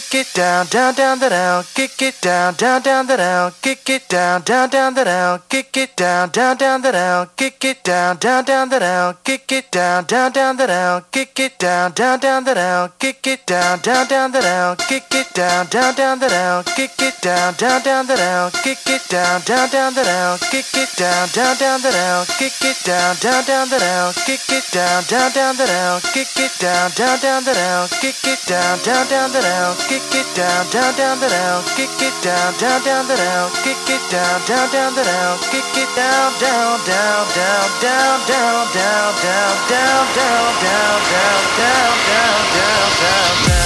kick it down, down, down, the down, kick it down, down, down, the down, kick it down, down, down, the down, kick it down, down, down, the down, kick it down, down, down, the down, kick it down, down, down, the down, kick it down, down, down, the down, kick it down, down, down, the down, kick it down, down, down, the down, kick it down, down, down, the down, kick it down, down, down, the down, kick it down, down, down, the down, kick it down, down, down, the down, kick it down, down, down, the down, kick it down, down, down, the down, kick it down, down, down, the down, kick it down, down, down, the down, kick it down, down, down, the down, kick it down, down, down, the down, kick it down, down, down, down, down, down, down, down, down, down, down, down, down, down, down, down, down.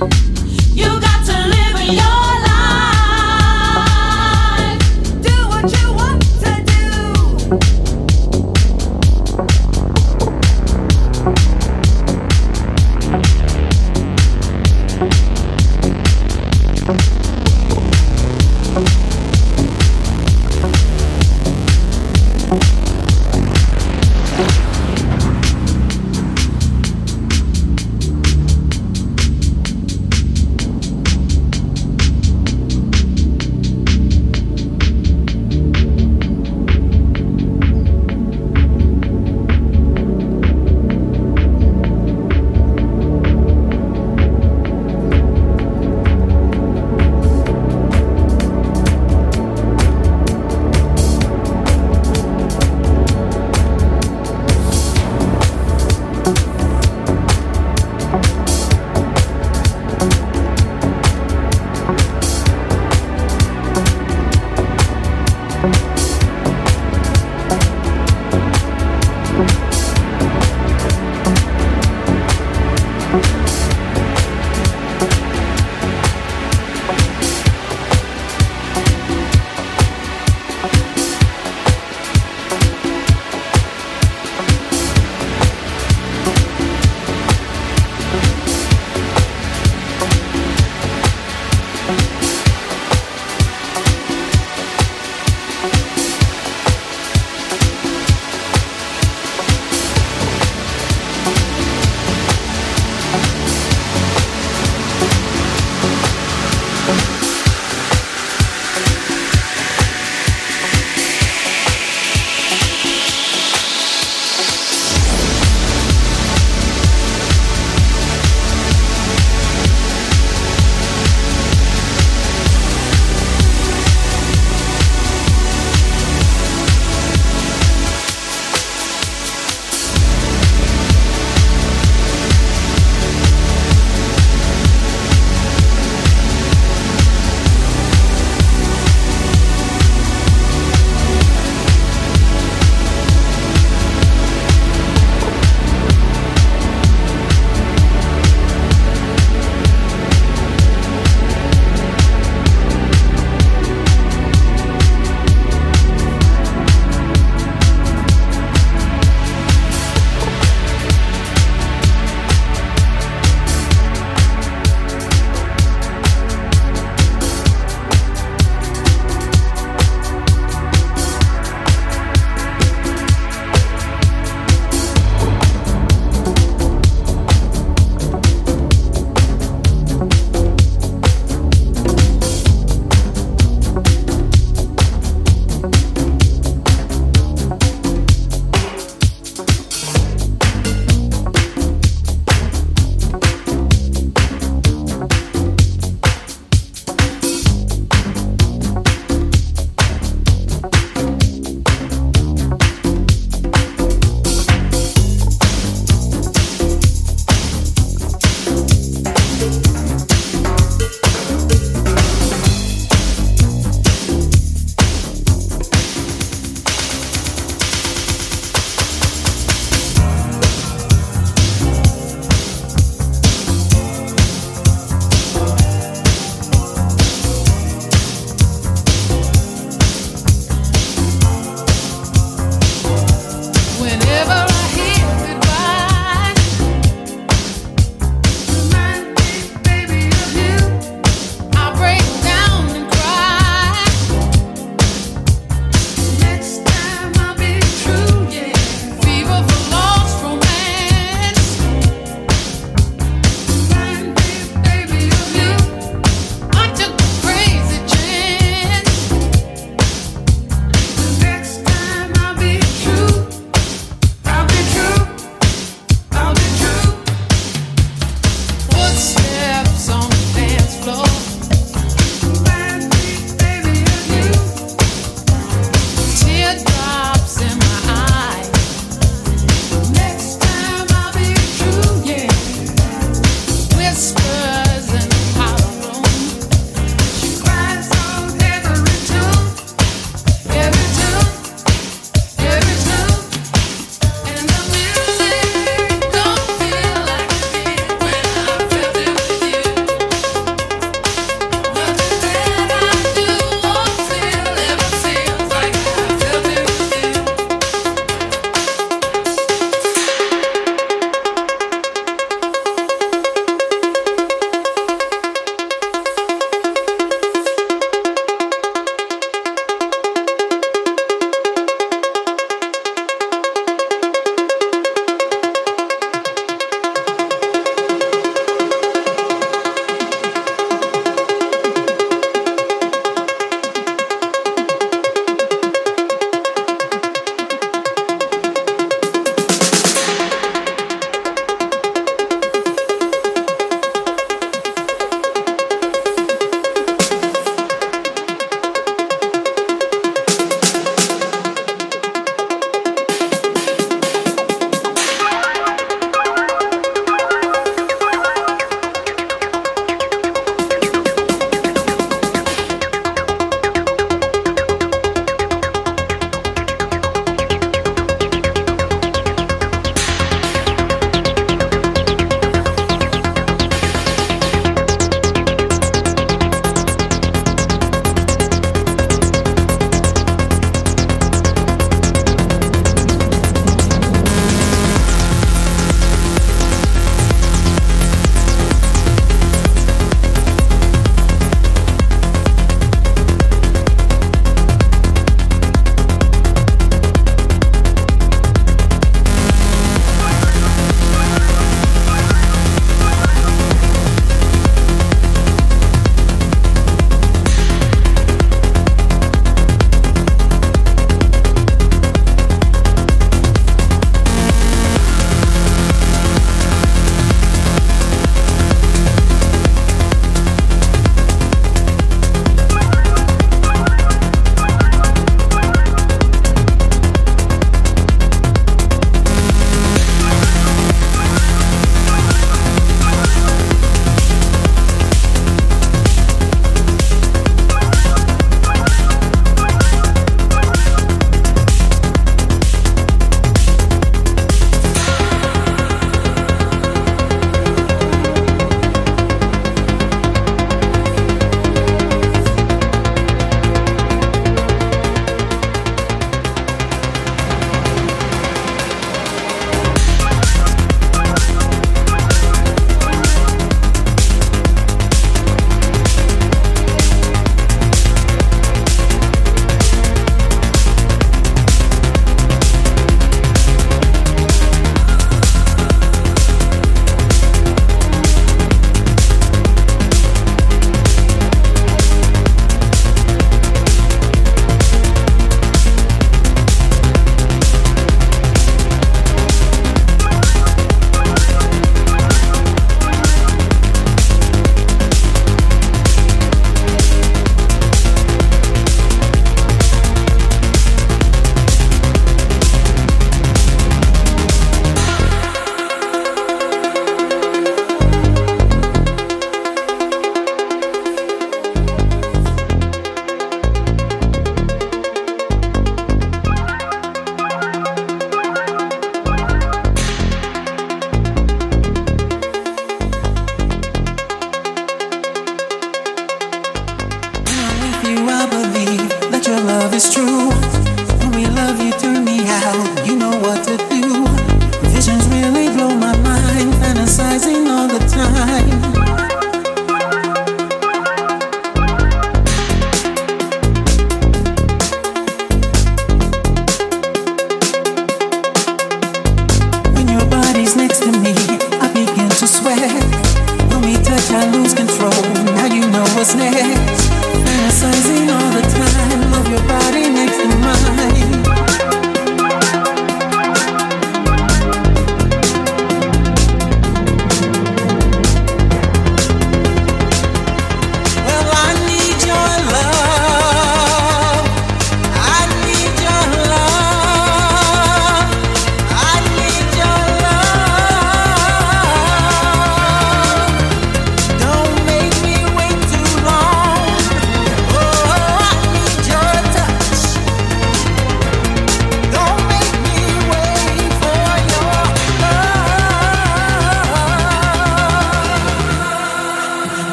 you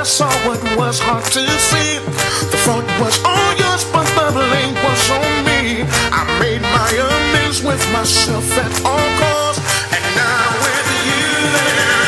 I saw what was hard to see. The fault was all yours, but the blame was on me. I made my amends with myself at all costs, and now with you there.